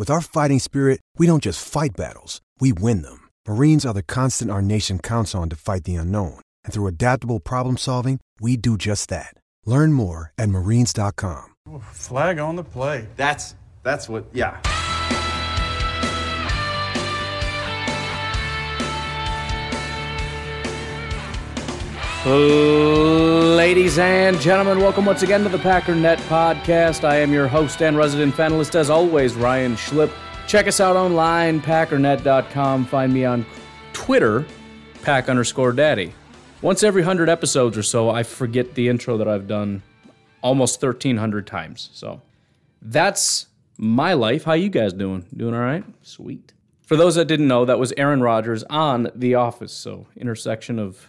With our fighting spirit, we don't just fight battles, we win them. Marines are the constant our nation counts on to fight the unknown. And through adaptable problem solving, we do just that. Learn more at marines.com. Flag on the play. That's that's what yeah. Ladies and gentlemen, welcome once again to the Packernet Podcast. I am your host and resident panelist, as always, Ryan Schlip. Check us out online, packernet.com. Find me on Twitter, pack underscore daddy. Once every 100 episodes or so, I forget the intro that I've done almost 1,300 times. So that's my life. How you guys doing? Doing all right? Sweet. For those that didn't know, that was Aaron Rodgers on The Office. So intersection of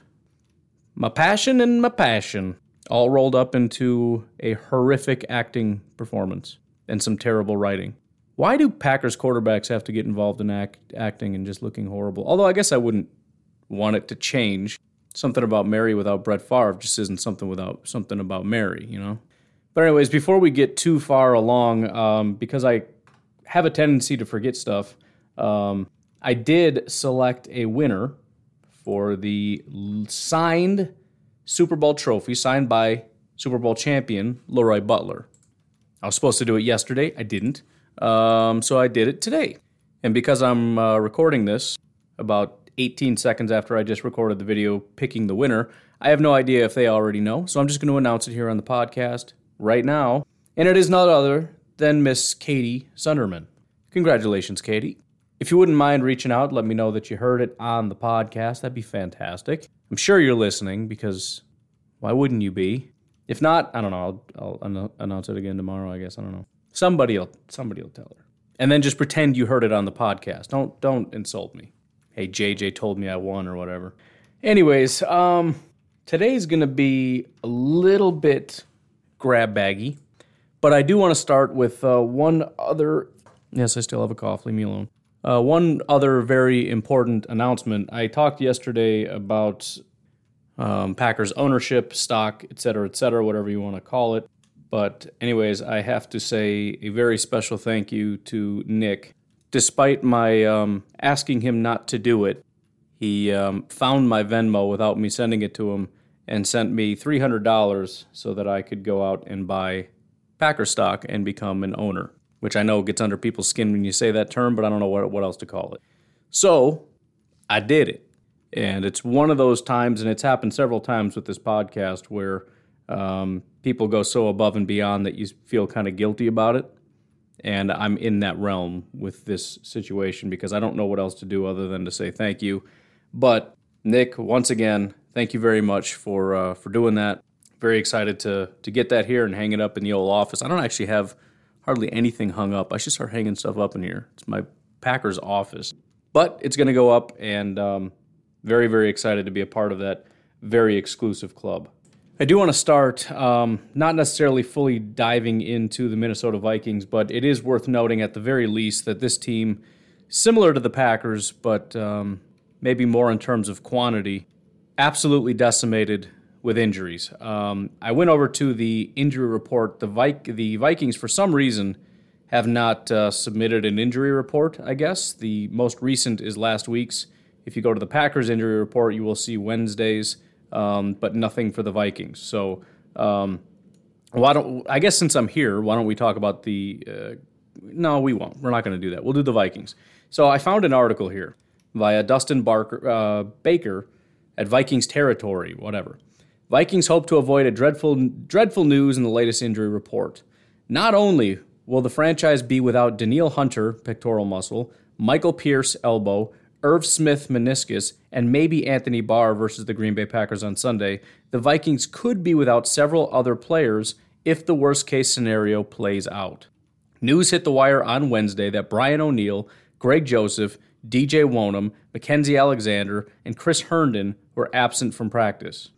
my passion and my passion all rolled up into a horrific acting performance and some terrible writing. Why do Packers quarterbacks have to get involved in act, acting and just looking horrible? Although I guess I wouldn't want it to change. Something about Mary without Brett Favre just isn't something without something about Mary, you know. But anyways, before we get too far along, um, because I have a tendency to forget stuff, um, I did select a winner for the signed Super Bowl trophy signed by Super Bowl champion Leroy Butler. I was supposed to do it yesterday. I didn't. Um, so I did it today. And because I'm uh, recording this about 18 seconds after I just recorded the video picking the winner, I have no idea if they already know. So I'm just going to announce it here on the podcast right now. And it is none other than Miss Katie Sunderman. Congratulations, Katie. If you wouldn't mind reaching out, let me know that you heard it on the podcast. That'd be fantastic. I'm sure you're listening because why wouldn't you be? If not, I don't know. I'll, I'll announce it again tomorrow. I guess I don't know. Somebody'll somebody'll tell her, and then just pretend you heard it on the podcast. Don't don't insult me. Hey, JJ told me I won or whatever. Anyways, um, today's gonna be a little bit grab baggy, but I do want to start with uh, one other. Yes, I still have a cough. Leave me alone. Uh, one other very important announcement. I talked yesterday about um, Packers ownership, stock, et cetera, et cetera, whatever you want to call it. But, anyways, I have to say a very special thank you to Nick. Despite my um, asking him not to do it, he um, found my Venmo without me sending it to him and sent me $300 so that I could go out and buy Packer stock and become an owner which I know gets under people's skin when you say that term, but I don't know what, what else to call it. So I did it. And it's one of those times, and it's happened several times with this podcast, where um, people go so above and beyond that you feel kind of guilty about it. And I'm in that realm with this situation because I don't know what else to do other than to say thank you. But Nick, once again, thank you very much for uh, for doing that. Very excited to to get that here and hang it up in the old office. I don't actually have hardly anything hung up. I should start hanging stuff up in here. It's my Packers office. But it's going to go up, and um, very, very excited to be a part of that very exclusive club. I do want to start, um, not necessarily fully diving into the Minnesota Vikings, but it is worth noting at the very least that this team, similar to the Packers, but um, maybe more in terms of quantity, absolutely decimated with injuries. Um, I went over to the injury report. The, the Vikings, for some reason, have not uh, submitted an injury report, I guess. The most recent is last week's. If you go to the Packers injury report, you will see Wednesdays, um, but nothing for the Vikings. So, um, why don't I guess since I'm here, why don't we talk about the? Uh, no, we won't. We're not going to do that. We'll do the Vikings. So I found an article here via Dustin Barker, uh, Baker at Vikings Territory, whatever. Vikings hope to avoid a dreadful, dreadful news in the latest injury report. Not only will the franchise be without Danielle Hunter, pectoral muscle, Michael Pierce, elbow, Irv Smith, meniscus, and maybe Anthony Barr versus the Green Bay Packers on Sunday, the Vikings could be without several other players if the worst case scenario plays out. News hit the wire on Wednesday that Brian O'Neill, Greg Joseph, DJ Wonnum, Mackensie Alexander, and Chris Herndon were absent from practice.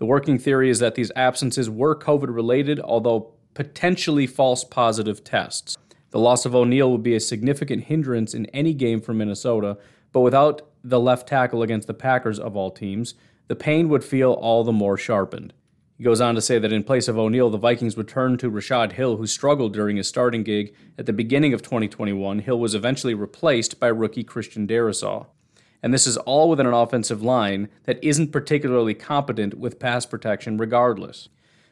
The working theory is that these absences were COVID related, although potentially false positive tests. The loss of O'Neill would be a significant hindrance in any game for Minnesota, but without the left tackle against the Packers of all teams, the pain would feel all the more sharpened. He goes on to say that in place of O'Neill, the Vikings would turn to Rashod Hill, who struggled during his starting gig at the beginning of 2021. Hill was eventually replaced by rookie Christian Darrisaw. And this is all within an offensive line that isn't particularly competent with pass protection, regardless.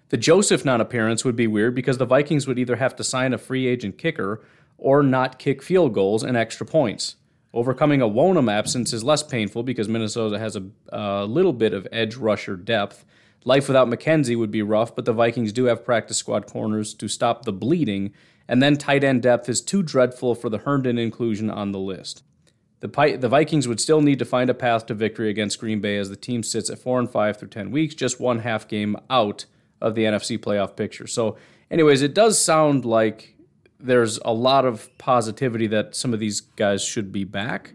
The Joseph non appearance would be weird because the Vikings would either have to sign a free agent kicker or not kick field goals and extra points. Overcoming a Wonnum absence is less painful because Minnesota has a, a little bit of edge rusher depth Life without Mackensie would be rough, but the Vikings do have practice squad corners to stop the bleeding, and then tight end depth is too dreadful for the Herndon inclusion on the list. The, the Vikings would still need to find a path to victory against Green Bay as the team sits at 4 and 5 through 10 weeks, just one half game out of the NFC playoff picture. So, anyways, it does sound like there's a lot of positivity that some of these guys should be back.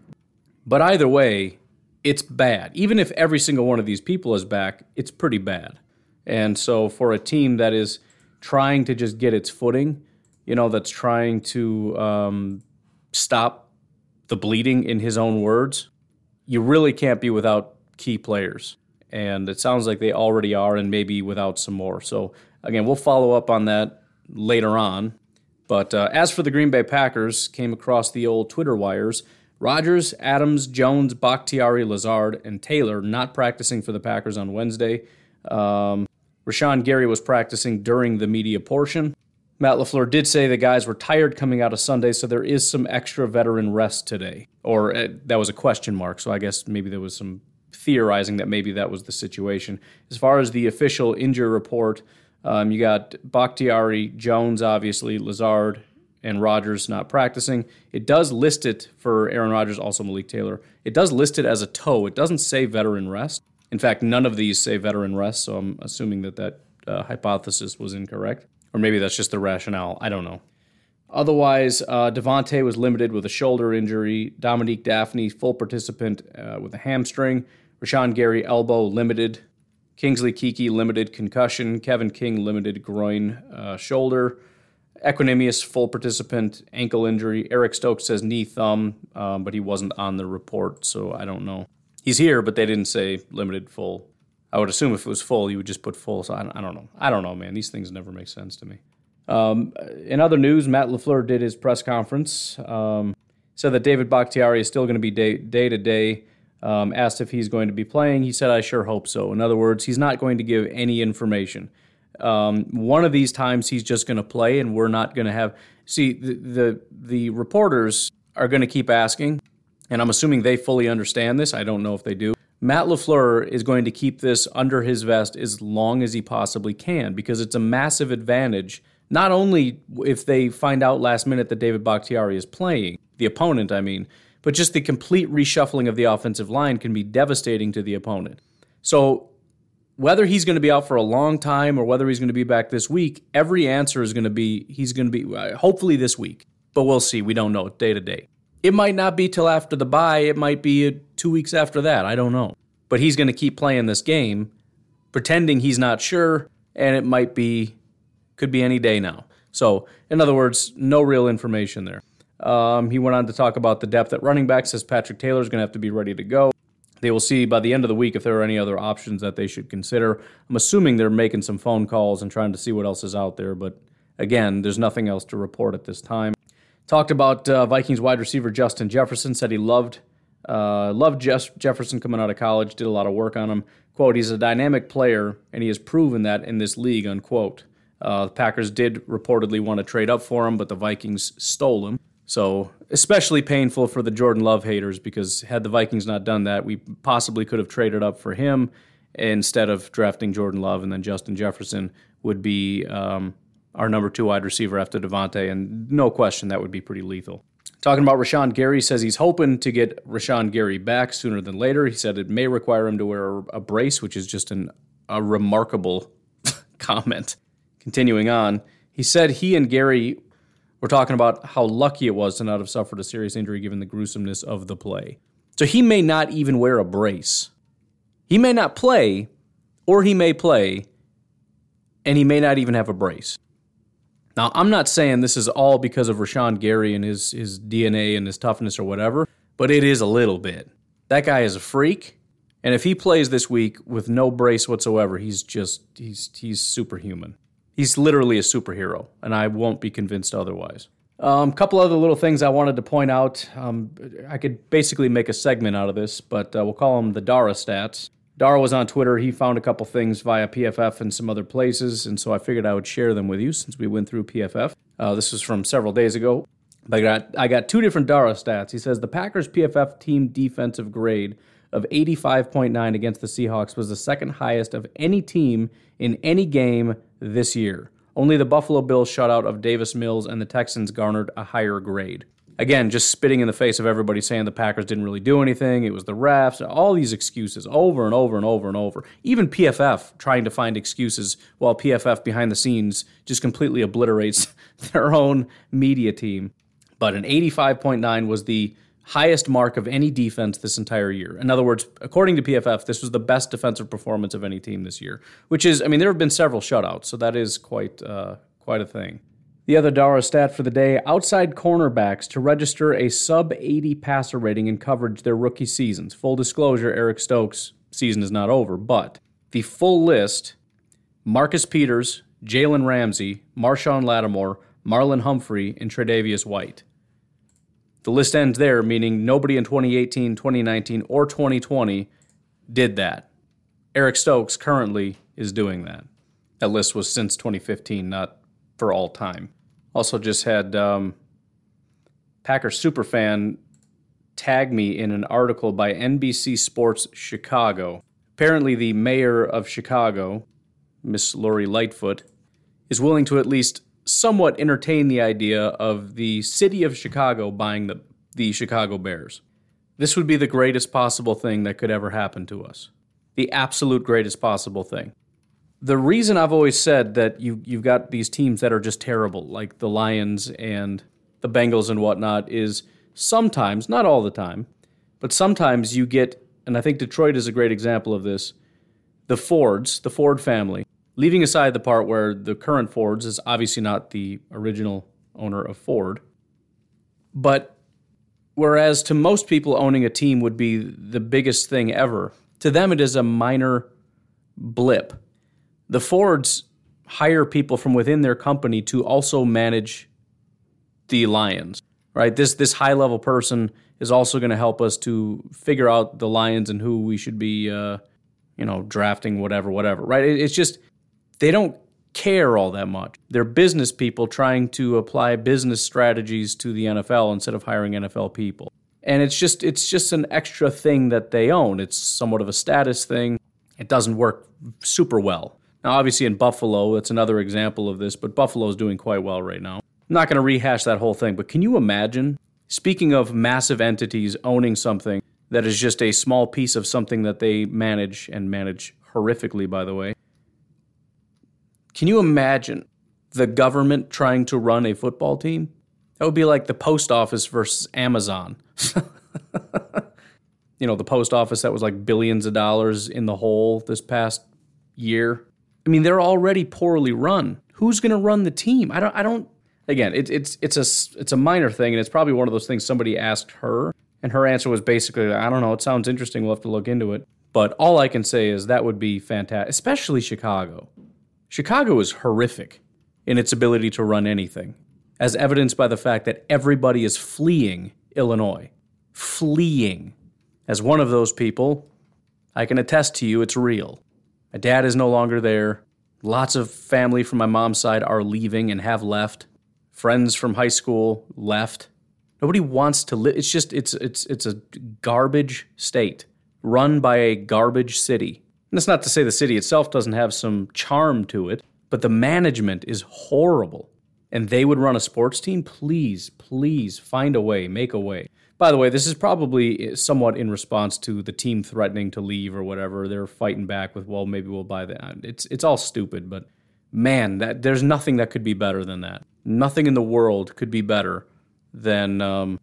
But either way, it's bad. Even if every single one of these people is back, it's pretty bad. And so for a team that is trying to just get its footing, you know, that's trying to um, stop the bleeding, in his own words, you really can't be without key players. And it sounds like they already are, and maybe without some more. So, again, we'll follow up on that later on. But uh, as for the Green Bay Packers, came across the old Twitter wires Rodgers, Adams, Jones, Bakhtiari, Lazard, and Taylor not practicing for the Packers on Wednesday. Um, Rashan Gary was practicing during the media portion. Matt LaFleur did say the guys were tired coming out of Sunday, so there is some extra veteran rest today. Or uh, that was a question mark, so I guess maybe there was some theorizing that maybe that was the situation. As far as the official injury report, um, you got Bakhtiari, Jones, obviously, Lazard, and Rodgers not practicing. It does list it for Aaron Rodgers, also Malik Taylor. It does list it as a toe. It doesn't say veteran rest. In fact, none of these say veteran rest, so I'm assuming that that uh, hypothesis was incorrect. Or maybe that's just the rationale. I don't know. Otherwise, uh, Davante was limited with a shoulder injury. Dominique Dafney, full participant uh, with a hamstring. Rashan Gary, elbow limited. Kingsley Keke, limited concussion. Kevin King, limited groin, uh, shoulder. Equanimeous, full participant, ankle injury. Eric Stokes says knee thumb, um, but he wasn't on the report, so I don't know. He's here, but they didn't say limited full. I would assume if it was full, you would just put full. So I, I don't know. I don't know, man. These things never make sense to me. Um, in other news, Matt LaFleur did his press conference. Um, said that David Bakhtiari is still going to be day, to day. Um, asked if he's going to be playing. He said, I sure hope so. In other words, he's not going to give any information. Um, one of these times he's just going to play, and we're not going to have. See, the, the, the reporters are going to keep asking, and I'm assuming they fully understand this. I don't know if they do. Matt LaFleur is going to keep this under his vest as long as he possibly can because it's a massive advantage. Not only if they find out last minute that David Bakhtiari is playing, the opponent, I mean, but just the complete reshuffling of the offensive line can be devastating to the opponent. So whether he's going to be out for a long time or whether he's going to be back this week, every answer is going to be he's going to be uh, hopefully this week. But we'll see. We don't know day to day. It might not be till after the bye. It might be two weeks after that. I don't know. But he's going to keep playing this game, pretending he's not sure, and it might be, could be any day now. So, in other words, no real information there. Um, he went on to talk about the depth at running back. Says Patrick Taylor is going to have to be ready to go. They will see by the end of the week if there are any other options that they should consider. I'm assuming they're making some phone calls and trying to see what else is out there, but again, there's nothing else to report at this time. Talked about uh, Vikings wide receiver Justin Jefferson. Said he loved uh, loved Jeff- Jefferson coming out of college. Did a lot of work on him. "Quote: He's a dynamic player, and he has proven that in this league." Unquote. Uh, the Packers did reportedly want to trade up for him, but the Vikings stole him. So, especially painful for the Jordan Love haters because had the Vikings not done that, we possibly could have traded up for him instead of drafting Jordan Love, and then Justin Jefferson would be um, our number two wide receiver after Davante, and no question that would be pretty lethal. Talking about Rashan Gary, says he's hoping to get Rashan Gary back sooner than later. He said it may require him to wear a brace, which is just an, a remarkable comment. Continuing on, he said he and Gary We're talking about how lucky it was to not have suffered a serious injury given the gruesomeness of the play. So he may not even wear a brace. He may not play, or he may play, and he may not even have a brace. Now, I'm not saying this is all because of Rashan Gary and his, his DNA and his toughness or whatever, but it is a little bit. That guy is a freak, and if he plays this week with no brace whatsoever, he's just he's he's superhuman. He's literally a superhero, and I won't be convinced otherwise. A um, couple other little things I wanted to point out. Um, I could basically make a segment out of this, but uh, we'll call them the Dara stats. Dara was on Twitter. He found a couple things via PFF and some other places, and so I figured I would share them with you since we went through PFF. Uh, this was from several days ago. I got I got two different Dara stats. He says the Packers PFF team defensive grade of 85.9 against the Seahawks was the second highest of any team in any game this year. Only the Buffalo Bills shutout of Davis Mills and the Texans garnered a higher grade again, just spitting in the face of everybody saying the Packers didn't really do anything. It was the refs, all these excuses over and over and over and over. Even PFF trying to find excuses while PFF behind the scenes just completely obliterates their own media team. But an 85.9 was the highest mark of any defense this entire year. In other words, according to PFF, this was the best defensive performance of any team this year, which is, I mean, there have been several shutouts, so that is quite, uh, quite a thing. The other Dara stat for the day outside cornerbacks to register a sub 80 passer rating in coverage their rookie seasons. Full disclosure Eric Stokes' season is not over, but the full list Marcus Peters, Jalen Ramsey, Marshon Lattimore, Marlon Humphrey, and Tre'Davious White. The list ends there, meaning nobody in 2018, 2019, or 2020 did that. Eric Stokes currently is doing that. That list was since 2015, not for all time. Also, just had um, Packer superfan tag me in an article by NBC Sports Chicago. Apparently, the mayor of Chicago, Miss Lori Lightfoot, is willing to at least somewhat entertain the idea of the city of Chicago buying the, the Chicago Bears. This would be the greatest possible thing that could ever happen to us. The absolute greatest possible thing the reason I've always said that you you've got these teams that are just terrible, like the Lions and the Bengals and whatnot, is sometimes, not all the time, but sometimes you get, and I think Detroit is a great example of this. The Fords, the Ford family, leaving aside the part where the current Fords is obviously not the original owner of Ford, but whereas to most people owning a team would be the biggest thing ever, to them it is a minor blip the Fords hire people from within their company to also manage the Lions, right? This this high level person is also going to help us to figure out the Lions and who we should be, uh, you know, drafting, whatever, whatever, right? It, it's just they don't care all that much. They're business people trying to apply business strategies to the NFL instead of hiring NFL people. And it's just it's just an extra thing that they own. It's somewhat of a status thing. It doesn't work super well. Now, obviously, in Buffalo, that's another example of this, but Buffalo is doing quite well right now. I'm not going to rehash that whole thing, but can you imagine? Speaking of massive entities owning something that is just a small piece of something that they manage and manage horrifically, by the way, can you imagine the government trying to run a football team? That would be like the post office versus Amazon. you know, the post office that was like billions of dollars in the hole this past year. I mean, they're already poorly run. Who's going to run the team? I don't. I don't. Again, it, it's it's a it's a minor thing, and it's probably one of those things somebody asked her, and her answer was basically, I don't know. It sounds interesting. We'll have to look into it. But all I can say is that would be fantastic, especially Chicago. Chicago is horrific in its ability to run anything, as evidenced by the fact that everybody is fleeing Illinois. Fleeing. As one of those people, I can attest to you it's real. My dad is no longer there. Lots of family from my mom's side are leaving and have left. Friends from high school left. Nobody wants to live. It's just it's it's it's a garbage state run by a garbage city. And that's not to say the city itself doesn't have some charm to it, but the management is horrible. And they would run a sports team? Please, please find a way, make a way. By the way, this is probably somewhat in response to the team threatening to leave or whatever. They're fighting back with, well, maybe we'll buy that. It's it's all stupid, but man, that there's nothing that could be better than that. nothing in the world could be better than um,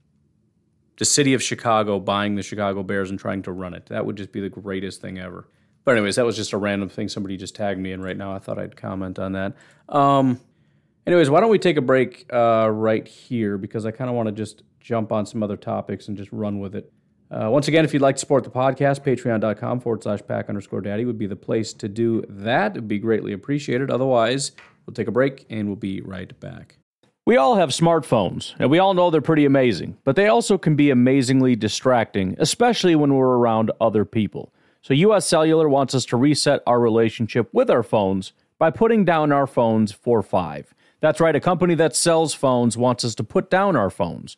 the city of Chicago buying the Chicago Bears and trying to run it. That would just be the greatest thing ever. But anyways, that was just a random thing somebody just tagged me in right now. I thought I'd comment on that. Um, anyways, why don't we take a break uh, right here because I kind of want to just jump on some other topics and just run with it. Uh, once again, if you'd like to support the podcast, patreon.com forward slash pack underscore daddy would be the place to do that. It would be greatly appreciated. Otherwise, we'll take a break and we'll be right back. We all have smartphones, and we all know they're pretty amazing, but they also can be amazingly distracting, especially when we're around other people. So, US Cellular wants us to reset our relationship with our phones by putting down our phones for five. That's right, a company that sells phones wants us to put down our phones.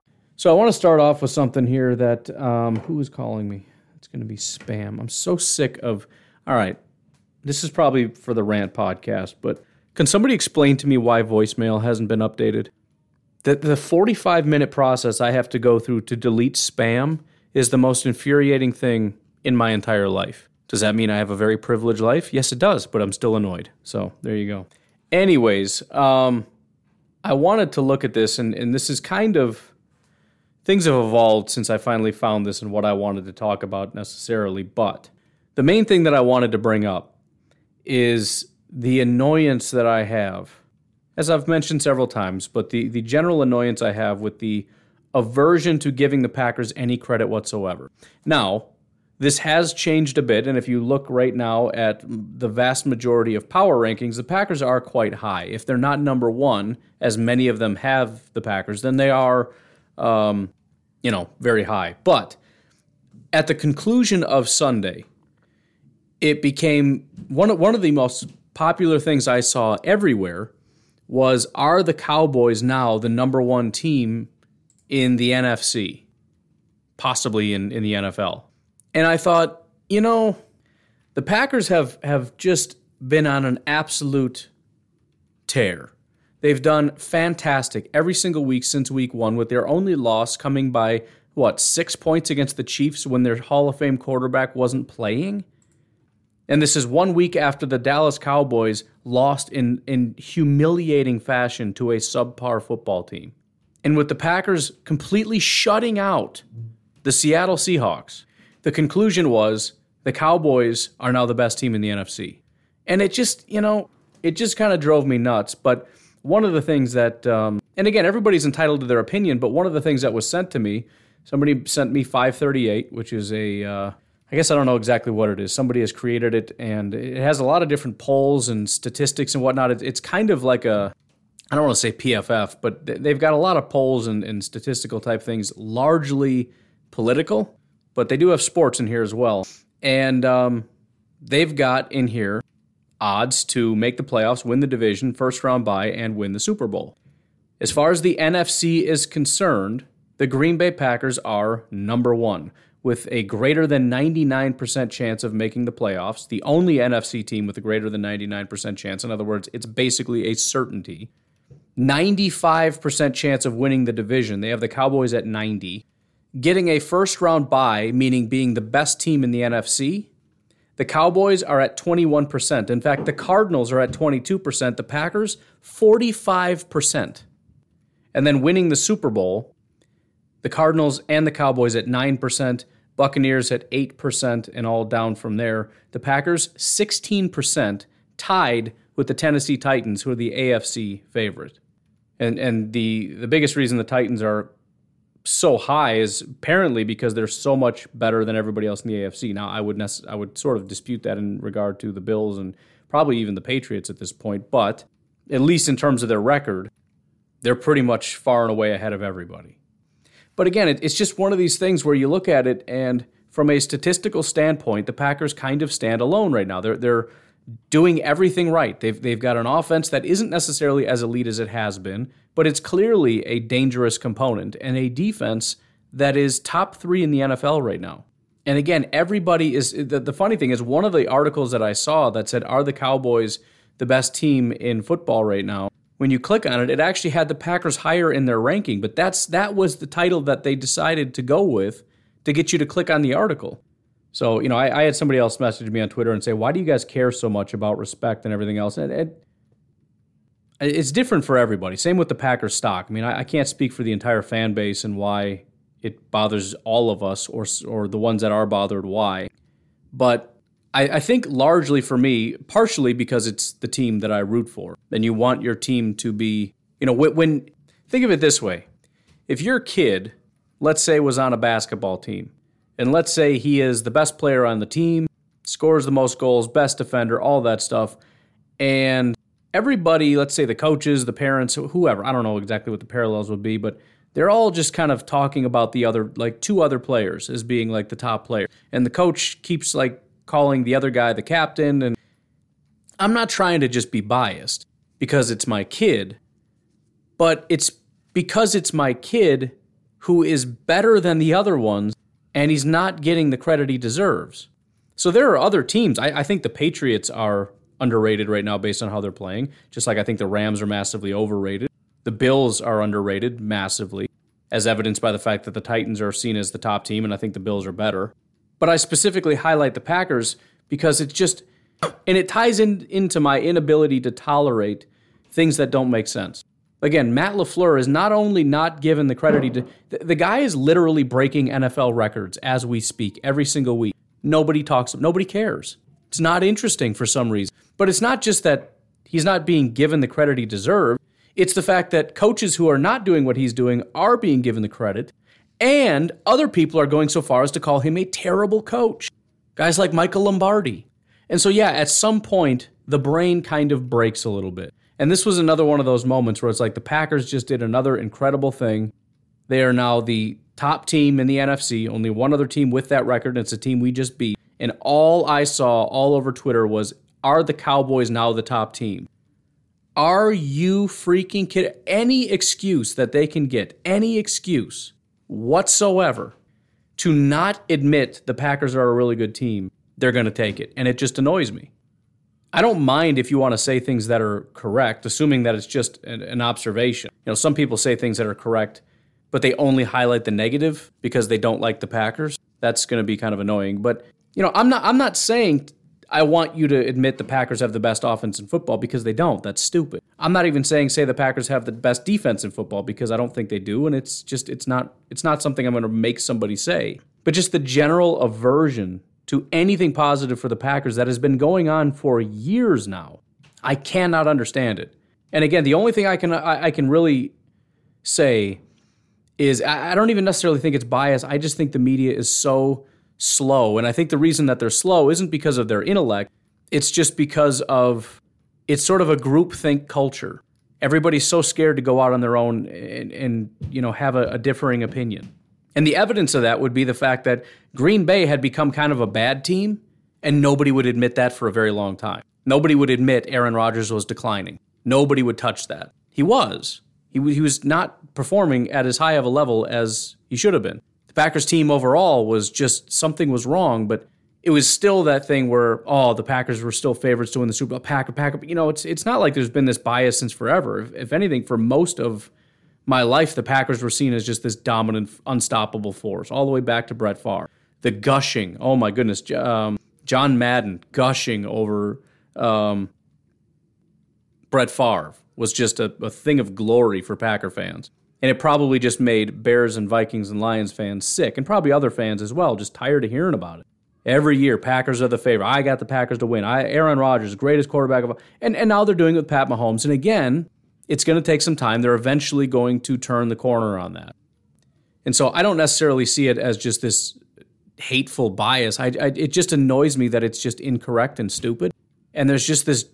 So I want to start off with something here that um, who is calling me? It's going to be spam. I'm so sick of. All right, this is probably for the rant podcast, but can somebody explain to me why voicemail hasn't been updated? That the 45 minute process I have to go through to delete spam is the most infuriating thing in my entire life. Does that mean I have a very privileged life? Yes, it does, but I'm still annoyed. So there you go. Anyways, um, I wanted to look at this, and, and this is kind of things have evolved since I finally found this and what I wanted to talk about necessarily. But the main thing that I wanted to bring up is the annoyance that I have, as I've mentioned several times, but the, the general annoyance I have with the aversion to giving the Packers any credit whatsoever. Now, this has changed a bit, and if you look right now at the vast majority of power rankings, the Packers are quite high. If they're not number one, as many of them have the Packers, then they are um, you know, very high. But at the conclusion of Sunday, it became one of, one of the most popular things I saw everywhere was are the Cowboys now the number one team in the NFC, possibly in, in the NFL? And I thought, you know, the Packers have have just been on an absolute tear. They've done fantastic every single week since week one, with their only loss coming by, what, six points against the Chiefs when their Hall of Fame quarterback wasn't playing? And this is one week after the Dallas Cowboys lost in, in humiliating fashion to a subpar football team. And with the Packers completely shutting out the Seattle Seahawks, the conclusion was the Cowboys are now the best team in the NFC. And it just, you know, it just kind of drove me nuts. But one of the things that um, and again, everybody's entitled to their opinion, but one of the things that was sent to me, somebody sent me 538, which is a, uh, I guess I don't know exactly what it is. Somebody has created it, and it has a lot of different polls and statistics and whatnot. It's kind of like a, I don't want to say PFF, but they've got a lot of polls and, and statistical type things, largely political, but they do have sports in here as well. And um, they've got in here odds to make the playoffs, win the division, first round bye, and win the Super Bowl. As far as the NFC is concerned, the Green Bay Packers are number one with a greater than 99% chance of making the playoffs, the only NFC team with a greater than 99% chance. In other words, it's basically a certainty. 95% chance of winning the division. They have the Cowboys at 90. Getting a first round bye, meaning being the best team in the NFC, the Cowboys are at 21%. In fact, the Cardinals are at 22%, the Packers 45% and then winning the Super Bowl, the Cardinals and the Cowboys at 9%, Buccaneers at 8%, and all down from there. The Packers 16%, tied with the Tennessee Titans, who are the AFC favorite. And and the the biggest reason the Titans are so high is apparently because they're so much better than everybody else in the AFC. Now, I would nec- I would sort of dispute that in regard to the Bills and probably even the Patriots at this point, but at least in terms of their record, they're pretty much far and away ahead of everybody. But again, it, it's just one of these things where you look at it, and from a statistical standpoint, the Packers kind of stand alone right now. They're they're doing everything right. They've they've got an offense that isn't necessarily as elite as it has been, but it's clearly a dangerous component, and a defense that is top three in the NFL right now. And again, everybody is the, the funny thing is one of the articles that I saw that said, Are the Cowboys the best team in football right now? when you click on it, it actually had the Packers higher in their ranking, but that's that was the title that they decided to go with to get you to click on the article. So, you know, I, I had somebody else message me on Twitter and say, "Why do you guys care so much about respect and everything else?" And it, it's different for everybody. Same with the Packers stock. I mean, I, I can't speak for the entire fan base and why it bothers all of us, or or the ones that are bothered why. But I, I, think largely for me, partially because it's the team that I root for, and you want your team to be, you know, when, when think of it this way: if your kid, let's say, was on a basketball team, and let's say he is the best player on the team, scores the most goals, best defender, all that stuff, and everybody, let's say the coaches, the parents, whoever, I don't know exactly what the parallels would be, but they're all just kind of talking about the other, like two other players as being like the top player. And the coach keeps like calling the other guy the captain. And I'm not trying to just be biased because it's my kid, but it's because it's my kid who is better than the other ones and he's not getting the credit he deserves. So there are other teams. I, I, think the Patriots are underrated right now based on how they're playing, just like I think the Rams are massively overrated. The Bills are underrated massively, as evidenced by the fact that the Titans are seen as the top team, and I think the Bills are better. But I specifically highlight the Packers because it's just, and it ties in, into my inability to tolerate things that don't make sense. Again, Matt LaFleur is not only not given the credit he did, the, the guy is literally breaking NFL records as we speak every single week. Nobody talks, nobody cares. It's not interesting for some reason. But it's not just that he's not being given the credit he deserves. It's the fact that coaches who are not doing what he's doing are being given the credit. And other people are going so far as to call him a terrible coach. Guys like Michael Lombardi. And so, yeah, at some point, the brain kind of breaks a little bit. And this was another one of those moments where it's like the Packers just did another incredible thing. They are now the top team in the NFC, only one other team with that record, and it's a team we just beat. And all I saw all over Twitter was Are the Cowboys now the top team? Are you freaking kidding? Any excuse that they can get, any excuse whatsoever to not admit the Packers are a really good team, they're going to take it. And it just annoys me. I don't mind if you want to say things that are correct, assuming that it's just an, observation. You know, some people say things that are correct, but they only highlight the negative because they don't like the Packers. That's going to be kind of annoying. But you know, I'm not I'm not saying I want you to admit the Packers have the best offense in football because they don't. That's stupid. I'm not even saying say the Packers have the best defense in football because I don't think they do and it's just it's not it's not something I'm going to make somebody say. But just the general aversion to anything positive for the Packers that has been going on for years now. I cannot understand it. And again, the only thing I can I, I can really say is I don't even necessarily think it's bias. I just think the media is so slow. And I think the reason that they're slow isn't because of their intellect, it's just because of it's sort of a groupthink culture. Everybody's so scared to go out on their own and, and you know have a, a differing opinion. And the evidence of that would be the fact that Green Bay had become kind of a bad team, and nobody would admit that for a very long time. Nobody would admit Aaron Rodgers was declining. Nobody would touch that. He was. He, he was not performing at as high of a level as he should have been. The Packers team overall was just something was wrong, but it was still that thing where oh the Packers were still favorites to win the Super Bowl. Packer, Packer. You know, it's it's not like there's been this bias since forever. If, if anything, for most of my life, the Packers were seen as just this dominant, unstoppable force, all the way back to Brett Favre. The gushing, oh my goodness, um, John Madden gushing over um, Brett Favre was just a, a thing of glory for Packer fans. And it probably just made Bears and Vikings and Lions fans sick, and probably other fans as well, just tired of hearing about it. Every year, Packers are the favorite. I got the Packers to win. I, Aaron Rodgers, greatest quarterback of all. And, and now they're doing it with Pat Mahomes. And again, it's going to take some time. They're eventually going to turn the corner on that. And so I don't necessarily see it as just this hateful bias. I, I, it just annoys me that it's just incorrect and stupid. And there's just this,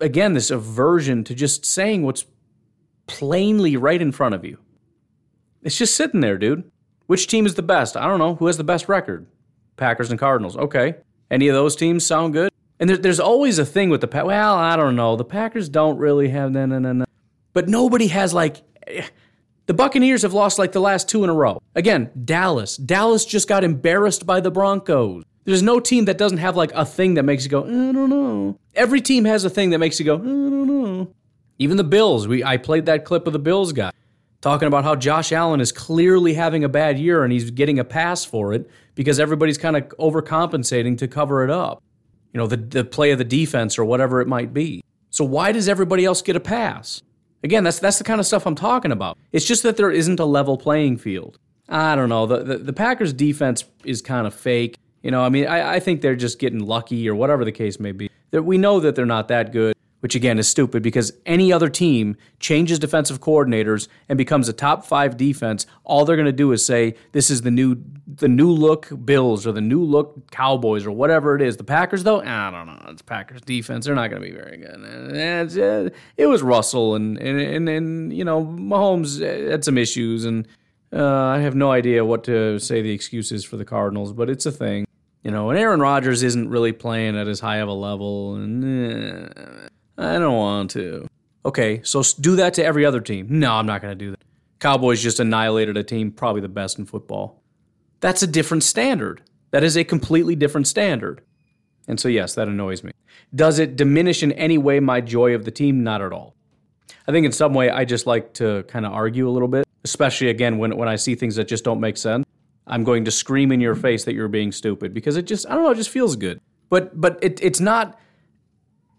again, this aversion to just saying what's plainly right in front of you. It's just sitting there, dude. Which team is the best? I don't know. Who has the best record? Packers and Cardinals. Okay. Any of those teams sound good? And there, there's always a thing with the Packers. Well, I don't know. The Packers don't really have no no no no. But nobody has like. Eh, the Buccaneers have lost like the last two in a row. Again, Dallas. Dallas just got embarrassed by the Broncos. There's no team that doesn't have like a thing that makes you go, I don't know. Every team has a thing that makes you go, I don't know. Even the Bills. We I played that clip of the Bills guy talking about how Josh Allen is clearly having a bad year and he's getting a pass for it because everybody's kind of overcompensating to cover it up. You know, the, the play of the defense or whatever it might be. So why does everybody else get a pass? Again, that's that's the kind of stuff I'm talking about. It's just that there isn't a level playing field. I don't know. The the, the Packers defense is kind of fake. You know, I mean, I, I think they're just getting lucky or whatever the case may be. That we know that they're not that good which again is stupid because any other team changes defensive coordinators and becomes a top five defense, all they're going to do is say this is the new the new look Bills or the new look Cowboys or whatever it is. The Packers though, I don't know. It's Packers defense. They're not going to be very good. It was Russell and and and, and you know Mahomes had some issues and. Uh, I have no idea what to say the excuses for the Cardinals, but it's a thing. You know, and Aaron Rodgers isn't really playing at as high of a level, and uh, I don't want to. Okay, so do that to every other team. No, I'm not going to do that. Cowboys just annihilated a team, probably the best in football. That's a different standard. That is a completely different standard. And so, yes, that annoys me. Does it diminish in any way my joy of the team? Not at all. I think in some way I just like to kind of argue a little bit, especially again when, when I see things that just don't make sense. I'm going to scream in your face that you're being stupid because it just, I don't know, it just feels good. But, but it, it's not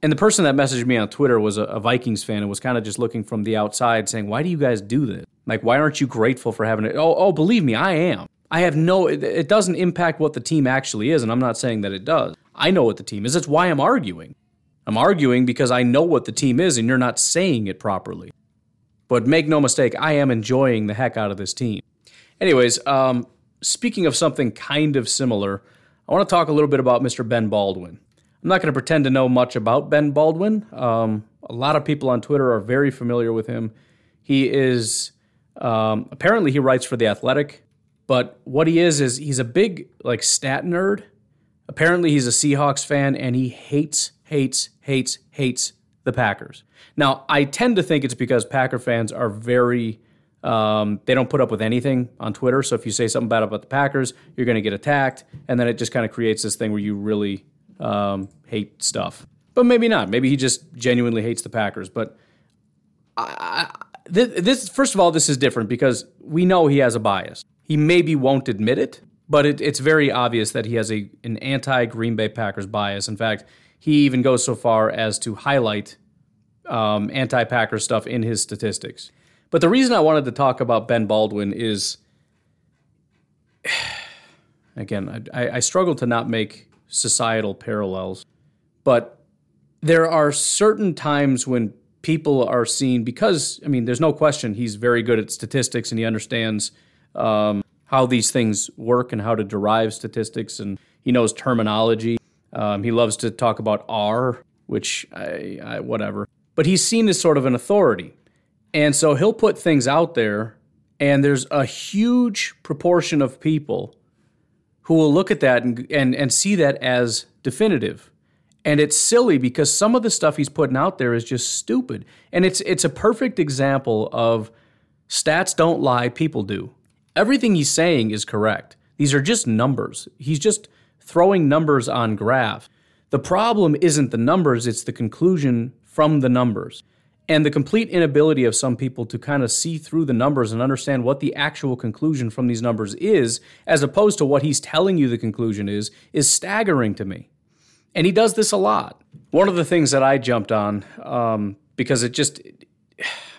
and the person that messaged me on Twitter was a, a Vikings fan and was kind of just looking from the outside saying, Why do you guys do this? Like, why aren't you grateful for having it? Oh, oh believe me, I am. I have no, it, it doesn't impact what the team actually is, and I'm not saying that it does. I know what the team is. That's why I'm arguing. I'm arguing because I know what the team is, and you're not saying it properly. But make no mistake, I am enjoying the heck out of this team. Anyways, um, speaking of something kind of similar, I want to talk a little bit about Mr. Ben Baldwin. I'm not going to pretend to know much about Ben Baldwin. Um, a lot of people on Twitter are very familiar with him. He is um, apparently he writes for the Athletic, but what he is is he's a big like stat nerd. Apparently he's a Seahawks fan and he hates, hates, hates, hates the Packers. Now I tend to think it's because Packer fans are very um, they don't put up with anything on Twitter. So if you say something bad about the Packers, you're going to get attacked, and then it just kind of creates this thing where you really um, hate stuff. But maybe not. Maybe he just genuinely hates the Packers. But I, this, this, first of all, this is different because we know he has a bias. He maybe won't admit it, but it, it's very obvious that he has a an anti Green Bay Packers bias. In fact, he even goes so far as to highlight um, anti Packers stuff in his statistics. But the reason I wanted to talk about Ben Baldwin is, again, I, I struggle to not make societal parallels. But there are certain times when people are seen because I mean, there's no question he's very good at statistics and he understands um, how these things work and how to derive statistics, and he knows terminology. Um, he loves to talk about R, which I, I whatever, but he's seen as sort of an authority, and so he'll put things out there, and there's a huge proportion of people who will look at that and and, and see that as definitive and it's silly because some of the stuff he's putting out there is just stupid. And it's it's a perfect example of stats don't lie, people do. Everything he's saying is correct. These are just numbers. He's just throwing numbers on graphs. The problem isn't the numbers, it's the conclusion from the numbers. And the complete inability of some people to kind of see through the numbers and understand what the actual conclusion from these numbers is, as opposed to what he's telling you the conclusion is, is staggering to me. And he does this a lot. One of the things that I jumped on, um, because it just,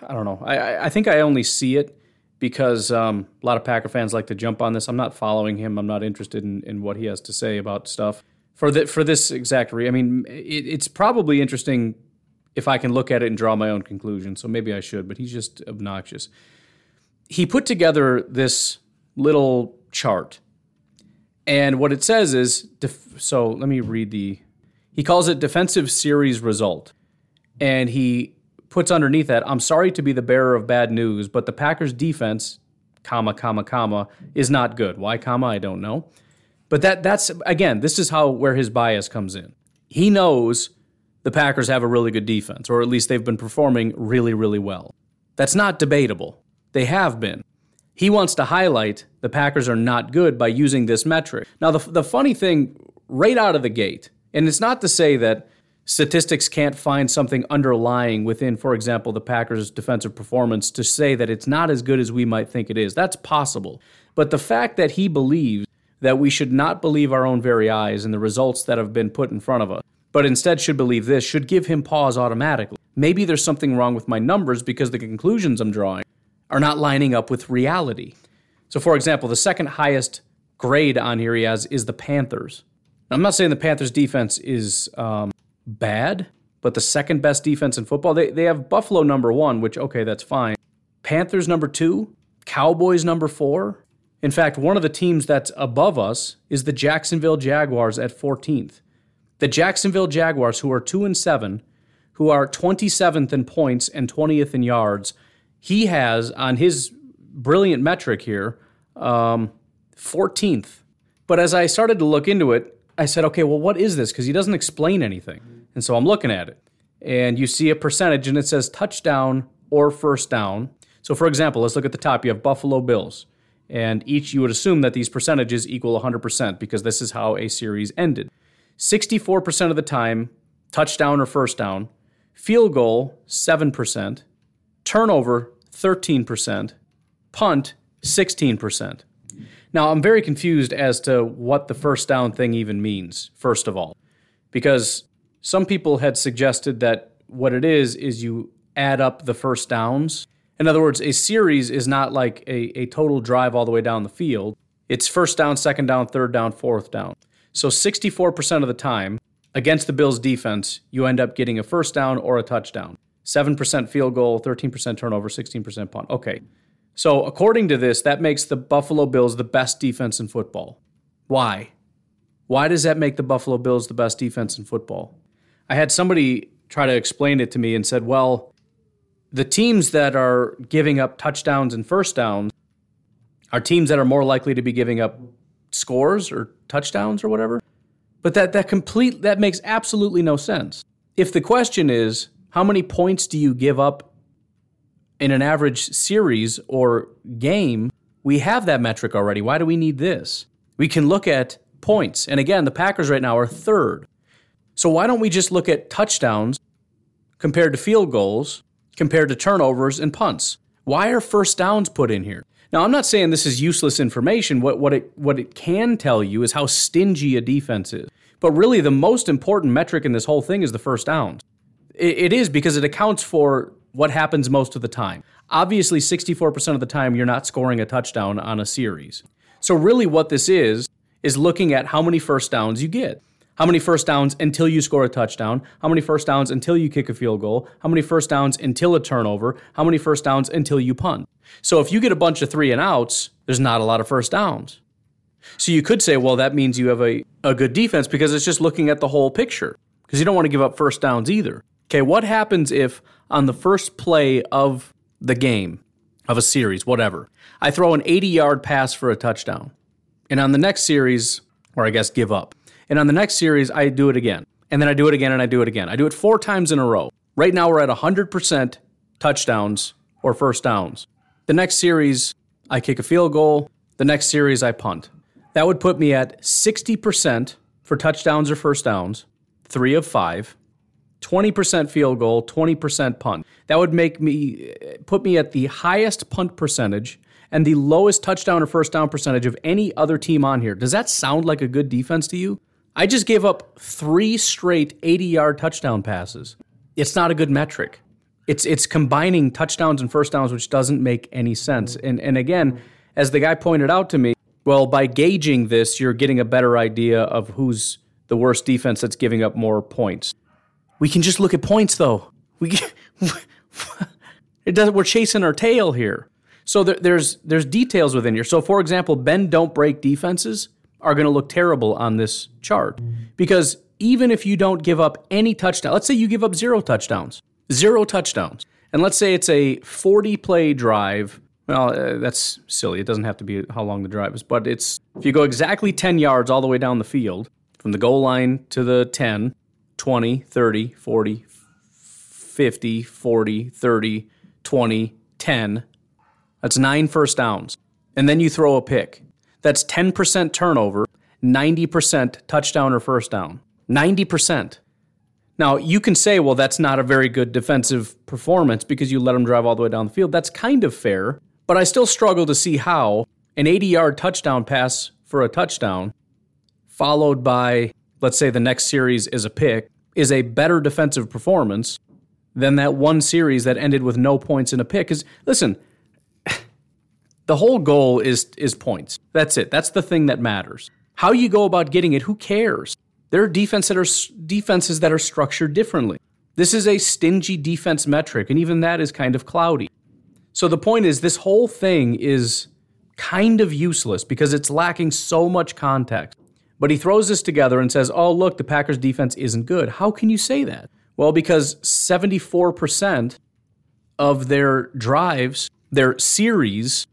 I don't know, I, I think I only see it because um, a lot of Packer fans like to jump on this. I'm not following him. I'm not interested in, in what he has to say about stuff. For, the, for this exact reason, I mean, it, it's probably interesting if I can look at it and draw my own conclusion. So maybe I should, but he's just obnoxious. He put together this little chart. And what it says is def- so let me read the he calls it defensive series result. And he puts underneath that, I'm sorry to be the bearer of bad news, but the Packers defense, comma, comma, comma, is not good. Why, comma, I don't know. But that that's again, this is how where his bias comes in. He knows the Packers have a really good defense, or at least they've been performing really, really well. That's not debatable. They have been. He wants to highlight the Packers are not good by using this metric. Now, the, the funny thing right out of the gate and it's not to say that statistics can't find something underlying within, for example, the Packers' defensive performance to say that it's not as good as we might think it is. That's possible. But the fact that he believes that we should not believe our own very eyes and the results that have been put in front of us, but instead should believe this, should give him pause automatically. Maybe there's something wrong with my numbers because the conclusions I'm drawing are not lining up with reality. So, for example, the second highest grade on here he has is the Panthers. I'm not saying the Panthers defense is um, bad, but the second best defense in football, they, they have Buffalo number one, which, okay, that's fine. Panthers number two, Cowboys number four. In fact, one of the teams that's above us is the Jacksonville Jaguars at 14th. The Jacksonville Jaguars, who are 2 and 7, who are 27th in points and 20th in yards, he has on his brilliant metric here um, 14th. But as I started to look into it, I said, okay, well, what is this? Because he doesn't explain anything. And so I'm looking at it. And you see a percentage and it says touchdown or first down. So, for example, let's look at the top. You have Buffalo Bills. And each, you would assume that these percentages equal 100% because this is how a series ended. 64% of the time, touchdown or first down. Field goal, 7%. Turnover, 13%. Punt, 16%. Now, I'm very confused as to what the first down thing even means, first of all, because some people had suggested that what it is is you add up the first downs. In other words, a series is not like a, a total drive all the way down the field. It's first down, second down, third down, fourth down. So 64% of the time, against the Bills defense, you end up getting a first down or a touchdown. 7% field goal, 13% turnover, 16% punt. Okay. So, according to this, that makes the Buffalo Bills the best defense in football. Why? Why does that make the Buffalo Bills the best defense in football? I had somebody try to explain it to me and said, well, the teams that are giving up touchdowns and first downs are teams that are more likely to be giving up scores or touchdowns or whatever. But that that complete that makes absolutely no sense. If the question is how many points do you give up in an average series or game, we have that metric already. Why do we need this? We can look at points. And again, the Packers right now are third. So why don't we just look at touchdowns compared to field goals, compared to turnovers and punts? Why are first downs put in here? Now, I'm not saying this is useless information. What, what, it, what it can tell you is how stingy a defense is. But really, the most important metric in this whole thing is the first downs. it, it is because it accounts for what happens most of the time. Obviously, 64% of the time, you're not scoring a touchdown on a series. So, really, what this is, is looking at how many first downs you get. How many first downs until you score a touchdown? How many first downs until you kick a field goal? How many first downs until a turnover? How many first downs until you punt? So if you get a bunch of three and outs, there's not a lot of first downs. So you could say, well, that means you have a, a good defense because it's just looking at the whole picture because you don't want to give up first downs either. Okay, what happens if on the first play of the game, of a series, whatever, I throw an 80 yard pass for a touchdown? And on the next series, or I guess give up. And on the next series, I do it again. And then I do it again and I do it again. I do it four times in a row. Right now, we're at 100% touchdowns or first downs. The next series, I kick a field goal. The next series, I punt. That would put me at 60% for touchdowns or first downs, three of five, 20% field goal, 20% punt. That would make me put me at the highest punt percentage and the lowest touchdown or first down percentage of any other team on here. Does that sound like a good defense to you? I just gave up three straight 80 yard touchdown passes. It's not a good metric. It's it's combining touchdowns and first downs, which doesn't make any sense. And and again, as the guy pointed out to me, well, by gauging this, you're getting a better idea of who's the worst defense that's giving up more points. We can just look at points though. We it doesn't. We're chasing our tail here. So there, there's there's details within here. So for example, bend don't break defenses are going to look terrible on this chart because even if you don't give up any touchdown, let's say you give up zero touchdowns, zero touchdowns, and let's say it's a 40 play drive. Well, uh, that's silly. It doesn't have to be how long the drive is, but it's if you go exactly 10 yards all the way down the field from the goal line to the 10, 20, 30, 40, 50, 40, 30, 20, 10, that's nine first downs. And then you throw a pick. That's 10% turnover, 90% touchdown or first down. 90%. Now, you can say, well, that's not a very good defensive performance because you let them drive all the way down the field. That's kind of fair, but I still struggle to see how an 80 yard touchdown pass for a touchdown, followed by, let's say, the next series is a pick, is a better defensive performance than that one series that ended with no points in a pick. Because, listen, the whole goal is is points. That's it. That's the thing that matters. How you go about getting it, who cares? There are defense that are defenses that are structured differently. This is a stingy defense metric, and even that is kind of cloudy. So the point is, this whole thing is kind of useless because it's lacking so much context. But he throws this together and says, oh, look, the Packers defense isn't good. How can you say that? Well, because 74% of their drives, their series,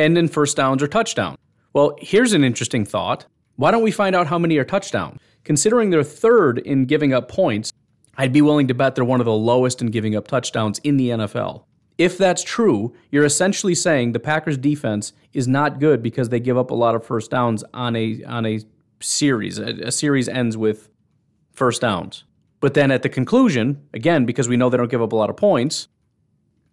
end in first downs or touchdown. Well, here's an interesting thought. Why don't we find out how many are touchdown? Considering they're third in giving up points, I'd be willing to bet they're one of the lowest in giving up touchdowns in the NFL. If that's true, you're essentially saying the Packers defense is not good because they give up a lot of first downs on a on a series. A, a series ends with first downs. But then at the conclusion, again, because we know they don't give up a lot of points,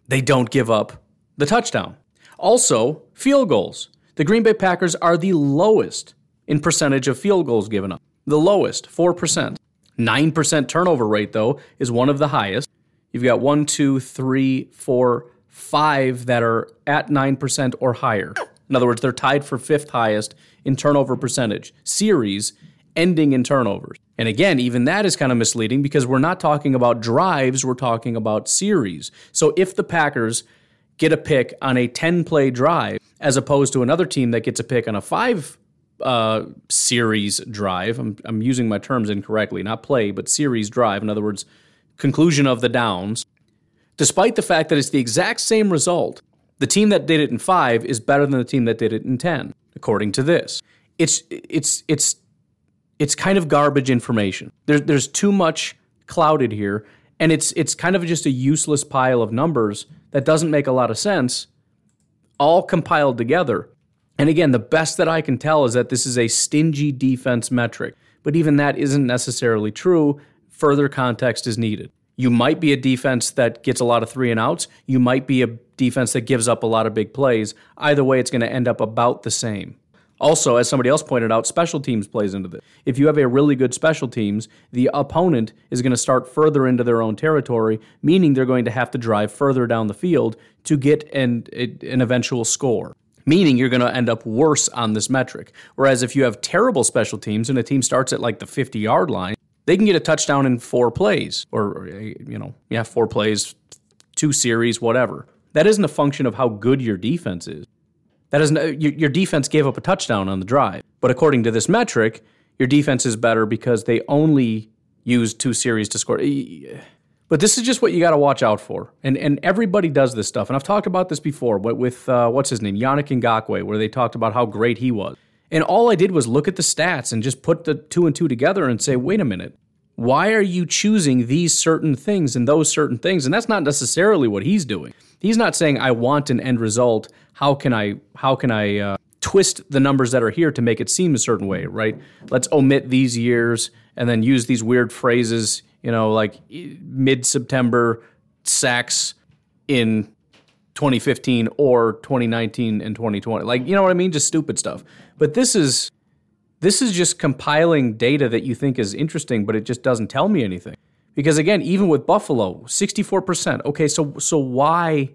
they don't give up the touchdown. Also, field goals. The Green Bay Packers are the lowest in percentage of field goals given up. The lowest, 4%. 9% turnover rate, though, is one of the highest. You've got one, two, three, four, five that are at 9% or higher. In other words, they're tied for fifth highest in turnover percentage. Series ending in turnovers. And again, even that is kind of misleading because we're not talking about drives, we're talking about series. So if the Packers get a pick on a 10 play drive as opposed to another team that gets a pick on a five uh, series drive. I'm, I'm using my terms incorrectly, not play, but series drive. In other words, conclusion of the downs. Despite the fact that it's the exact same result, the team that did it in five is better than the team that did it in 10, according to this. It's, it's, it's, it's kind of garbage information. There, there's too much clouded here, and it's, it's kind of just a useless pile of numbers that doesn't make a lot of sense, all compiled together. And again, the best that I can tell is that this is a stingy defense metric, but even that isn't necessarily true. Further context is needed. You might be a defense that gets a lot of three and outs. You might be a defense that gives up a lot of big plays. Either way, it's going to end up about the same. Also, as somebody else pointed out, special teams plays into this. If you have a really good special teams, the opponent is going to start further into their own territory, meaning they're going to have to drive further down the field to get an, an eventual score. meaning you're going to end up worse on this metric. Whereas if you have terrible special teams and a team starts at like the 50 yard line, they can get a touchdown in four plays or, you know, yeah, four plays, two series, whatever. That isn't a function of how good your defense is. That isn't, your defense gave up a touchdown on the drive. But according to this metric, your defense is better because they only used two series to score. But this is just what you got to watch out for. And and everybody does this stuff. And I've talked about this before, with uh, what's his name, Yannick Ngakoue, where they talked about how great he was. And all I did was look at the stats and just put the two and two together and say, wait a minute, why are you choosing these certain things and those certain things? And that's not necessarily what he's doing. He's not saying I want an end result. How can I how can I uh, twist the numbers that are here to make it seem a certain way, right? Let's omit these years and then use these weird phrases you know, like mid September sacks in 2015 or 2019 and 2020. Like, you know what I mean? Just stupid stuff. But this is this is just compiling data that you think is interesting, but it just doesn't tell me anything. Because again, even with Buffalo, 64%. Okay, so so why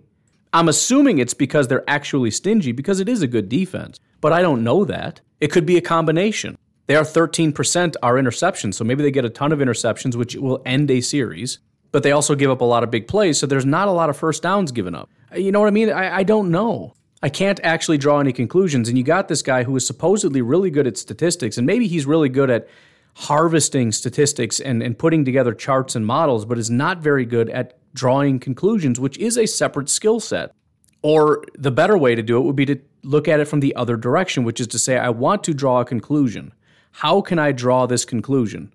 I'm assuming it's because they're actually stingy because it is a good defense. But I don't know that. It could be a combination. They are 13% are interceptions, so maybe they get a ton of interceptions, which will end a series. But they also give up a lot of big plays, so there's not a lot of first downs given up. You know what I mean? I, I don't know. I can't actually draw any conclusions. And you got this guy who is supposedly really good at statistics, and maybe he's really good at harvesting statistics and, and putting together charts and models, but is not very good at drawing conclusions, which is a separate skill set. Or the better way to do it would be to look at it from the other direction, which is to say, I want to draw a conclusion. How can I draw this conclusion?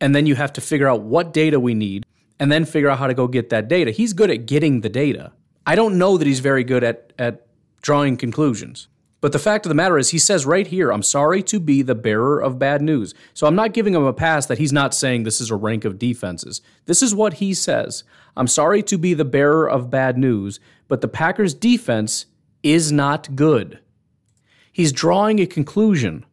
And then you have to figure out what data we need and then figure out how to go get that data. He's good at getting the data. I don't know that he's very good at, at drawing conclusions. But the fact of the matter is, he says right here, I'm sorry to be the bearer of bad news. So I'm not giving him a pass that he's not saying this is a rank of defenses. This is what he says I'm sorry to be the bearer of bad news, but the Packers' defense is not good. He's drawing a conclusion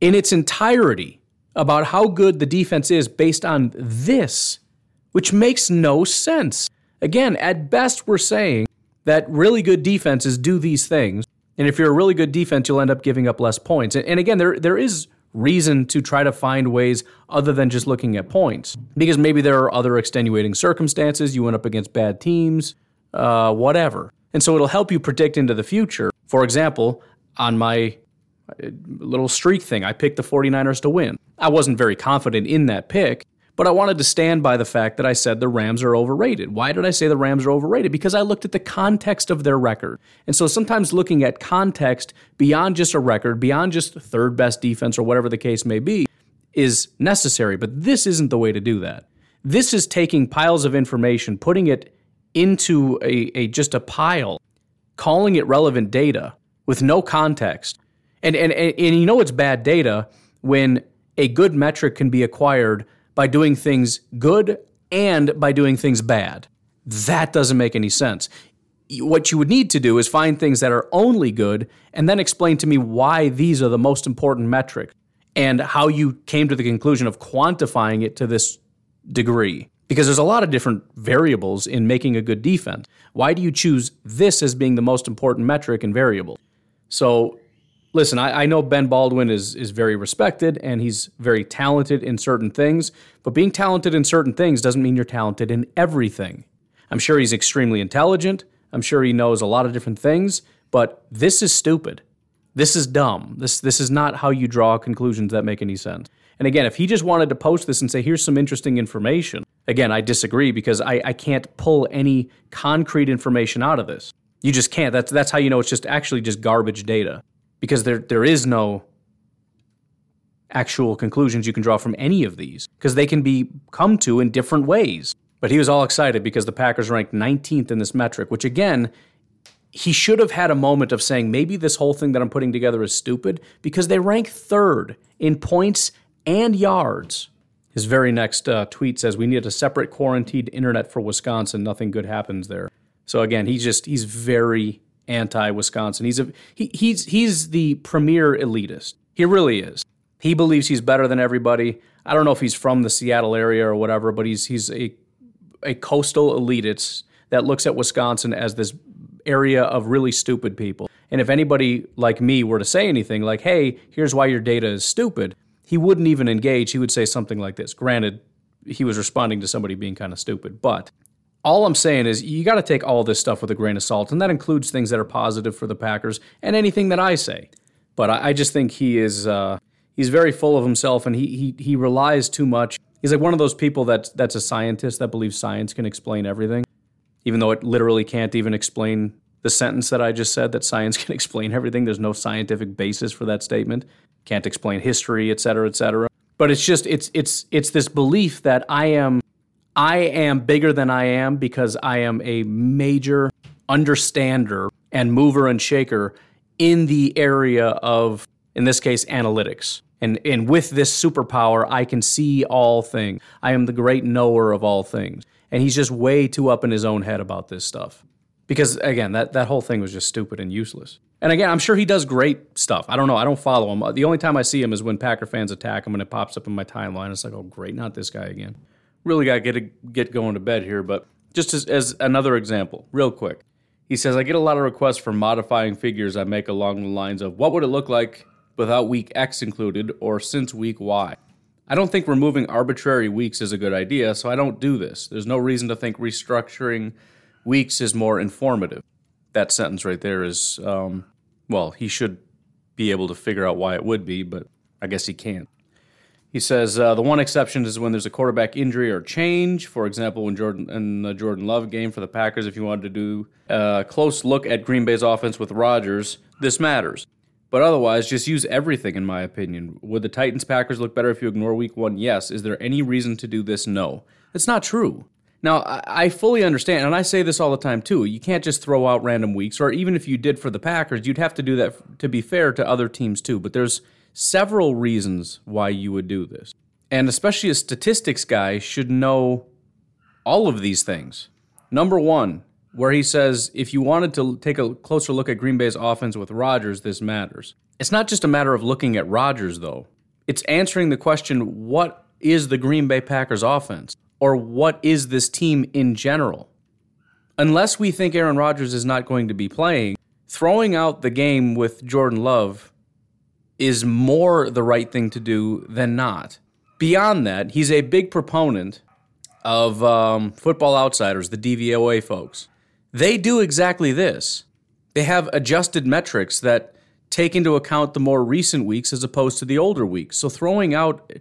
in its entirety about how good the defense is based on this, which makes no sense. Again, at best, we're saying that really good defenses do these things. And if you're a really good defense, you'll end up giving up less points. And again, there, there is reason to try to find ways other than just looking at points. Because maybe there are other extenuating circumstances, you went up against bad teams, uh, whatever. And so it'll help you predict into the future. For example, on my little streak thing. I picked the 49ers to win. I wasn't very confident in that pick, but I wanted to stand by the fact that I said the Rams are overrated. Why did I say the Rams are overrated? Because I looked at the context of their record. And so sometimes looking at context beyond just a record, beyond just third best defense or whatever the case may be, is necessary. But this isn't the way to do that. This is taking piles of information, putting it into a, a just a pile, calling it relevant data with no context, and, and, and, and you know it's bad data when a good metric can be acquired by doing things good and by doing things bad. That doesn't make any sense. What you would need to do is find things that are only good and then explain to me why these are the most important metric and how you came to the conclusion of quantifying it to this degree. Because there's a lot of different variables in making a good defense. Why do you choose this as being the most important metric and variable? So listen, I, I, know Ben Baldwin is is very respected and he's very talented in certain things, but being talented in certain things doesn't mean you're talented in everything. I'm sure he's extremely intelligent. I'm sure he knows a lot of different things, but this is stupid. This is dumb. This this is not how you draw conclusions that make any sense. And again, if he just wanted to post this and say, here's some interesting information, again, I disagree because I, I can't pull any concrete information out of this. You just can't. That's that's how you know it's just actually just garbage data because there there is no actual conclusions you can draw from any of these because they can be come to in different ways. But he was all excited because the Packers ranked 19th in this metric, which again, he should have had a moment of saying maybe this whole thing that I'm putting together is stupid because they rank third in points and yards. His very next uh, tweet says, "We need a separate quarantined internet for Wisconsin. Nothing good happens there." So again, he's just he's very anti-Wisconsin. He's a he, he's he's the premier elitist. He really is. He believes he's better than everybody. I don't know if he's from the Seattle area or whatever, but he's he's a a coastal elitist that looks at Wisconsin as this area of really stupid people. And if anybody like me were to say anything like, hey, here's why your data is stupid, he wouldn't even engage. He would say something like this. Granted, he was responding to somebody being kind of stupid, but all I'm saying is you got to take all this stuff with a grain of salt, and that includes things that are positive for the Packers and anything that I say. But I, I just think he is uh, he's very full of himself, and he, he he relies too much. He's like one of those people that's that's a scientist that believes science can explain everything, even though it literally can't even explain the sentence that I just said that science can explain everything. There's no scientific basis for that statement. Can't explain history, et cetera, et cetera. But it's just it's it's it's this belief that I am I am bigger than I am because I am a major understander and mover and shaker in the area of, in this case, analytics. And, and with this superpower, I can see all things. I am the great knower of all things. And he's just way too up in his own head about this stuff. Because again, that, that whole thing was just stupid and useless. And again, I'm sure he does great stuff. I don't know. I don't follow him. The only time I see him is when Packer fans attack him and it pops up in my timeline. It's like, oh, great, not this guy again really got to get get going to bed here. But just as, as another example, real quick, he says I get a lot of requests for modifying figures I make along the lines of what would it look like without week X included or since week Y. I don't think removing arbitrary weeks is a good idea, so I don't do this. There's no reason to think restructuring weeks is more informative. That sentence right there is, um, well, he should be able to figure out why it would be, but I guess he can't. He says uh, the one exception is when there's a quarterback injury or change. For example, when Jordan in the Jordan Love game for the Packers, if you wanted to do a close look at Green Bay's offense with Rodgers, this matters. But otherwise, just use everything, in my opinion. Would the Titans Packers look better if you ignore week one? Yes. Is there any reason to do this? No. It's not true. Now, I fully understand, and I say this all the time too. You can't just throw out random weeks, or even if you did for the Packers, you'd have to do that to be fair to other teams too. But there's several reasons why you would do this. And especially a statistics guy should know all of these things. Number one, where he says if you wanted to take a closer look at Green Bay's offense with Rodgers, this matters. It's not just a matter of looking at Rodgers, though. It's answering the question what is the Green Bay Packers offense? Or what is this team in general? Unless we think Aaron Rodgers is not going to be playing, throwing out the game with Jordan Love is more the right thing to do than not. Beyond that, he's a big proponent of um, Football Outsiders, the DVOA folks. They do exactly this. They have adjusted metrics that take into account the more recent weeks as opposed to the older weeks. So throwing out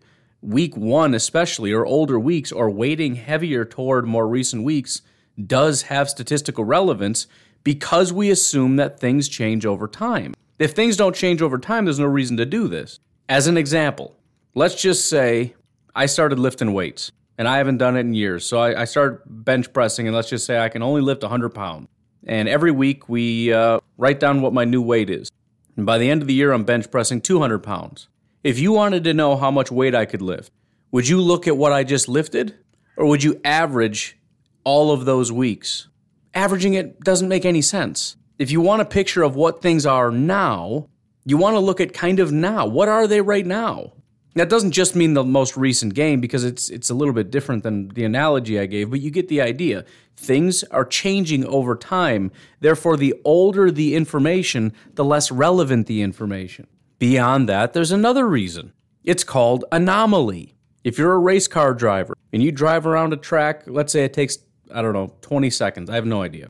week one, especially, or older weeks, or weighting heavier toward more recent weeks does have statistical relevance because we assume that things change over time. If things don't change over time, there's no reason to do this. As an example, let's just say I started lifting weights and I haven't done it in years. So I, I started bench pressing, and let's just say I can only lift 100 pounds. And every week we uh, write down what my new weight is. And by the end of the year, I'm bench pressing 200 pounds. If you wanted to know how much weight I could lift, would you look at what I just lifted? Or would you average all of those weeks? Averaging it doesn't make any sense if you want a picture of what things are now, you want to look at kind of now. What are they right now? That doesn't just mean the most recent game because it's it's a little bit different than the analogy I gave, but you get the idea. Things are changing over time. Therefore, the older the information, the less relevant the information. Beyond that, there's another reason. It's called anomaly. If you're a race car driver and you drive around a track, let's say it takes I don't know, 20 seconds. I have no idea.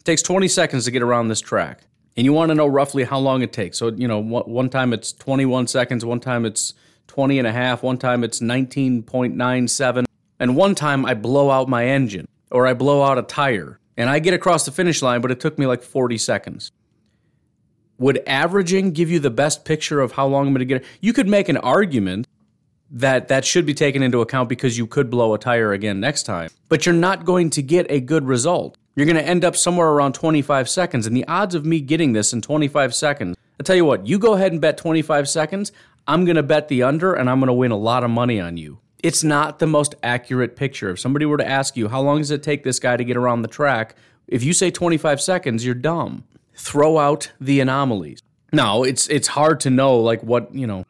It takes 20 seconds to get around this track. And you want to know roughly how long it takes. So, you know, one time it's 21 seconds, one time it's 20 and a half, one time it's 19.97, and one time I blow out my engine or I blow out a tire and I get across the finish line, but it took me like 40 seconds. Would averaging give you the best picture of how long I'm going to get? You could make an argument that that should be taken into account because you could blow a tire again next time, but you're not going to get a good result. You're going to end up somewhere around 25 seconds. And the odds of me getting this in 25 seconds, I tell you what, you go ahead and bet 25 seconds. I'm going to bet the under and I'm going to win a lot of money on you. It's not the most accurate picture. If somebody were to ask you, how long does it take this guy to get around the track? If you say 25 seconds, you're dumb. Throw out the anomalies. Now, it's it's hard to know like what, you know,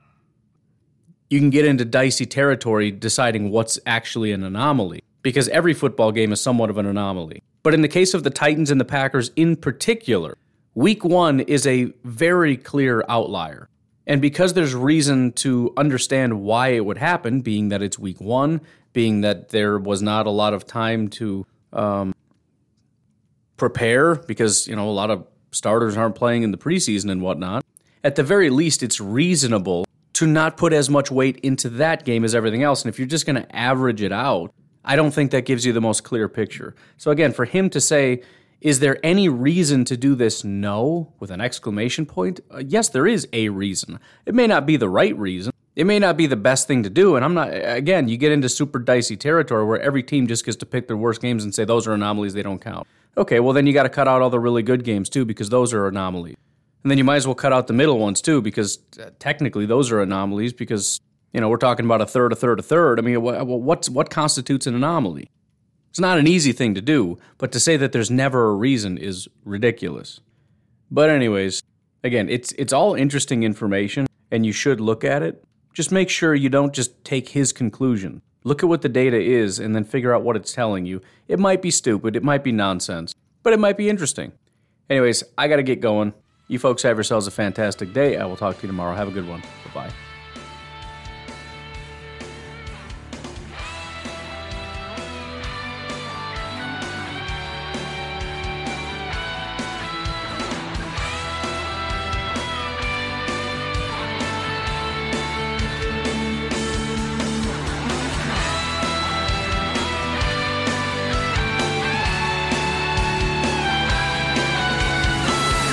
you can get into dicey territory deciding what's actually an anomaly because every football game is somewhat of an anomaly. But in the case of the Titans and the Packers in particular, Week one is a very clear outlier. And because there's reason to understand why it would happen, being that it's week one, being that there was not a lot of time to um, prepare because, you know, a lot of starters aren't playing in the preseason and whatnot, at the very least, it's reasonable to not put as much weight into that game as everything else. And if you're just going to average it out, I don't think that gives you the most clear picture. So, again, for him to say, is there any reason to do this? No, with an exclamation point. Uh, yes, there is a reason. It may not be the right reason. It may not be the best thing to do. And I'm not, again, you get into super dicey territory where every team just gets to pick their worst games and say those are anomalies, they don't count. Okay, well, then you got to cut out all the really good games too because those are anomalies. And then you might as well cut out the middle ones too because uh, technically those are anomalies because, you know, we're talking about a third, a third, a third. I mean, what's, what constitutes an anomaly? It's not an easy thing to do, but to say that there's never a reason is ridiculous. But anyways, again, it's it's all interesting information and you should look at it. Just make sure you don't just take his conclusion. Look at what the data is and then figure out what it's telling you. It might be stupid, it might be nonsense, but it might be interesting. Anyways, I got to get going. You folks have yourselves a fantastic day. I will talk to you tomorrow. Have a good one. Bye bye.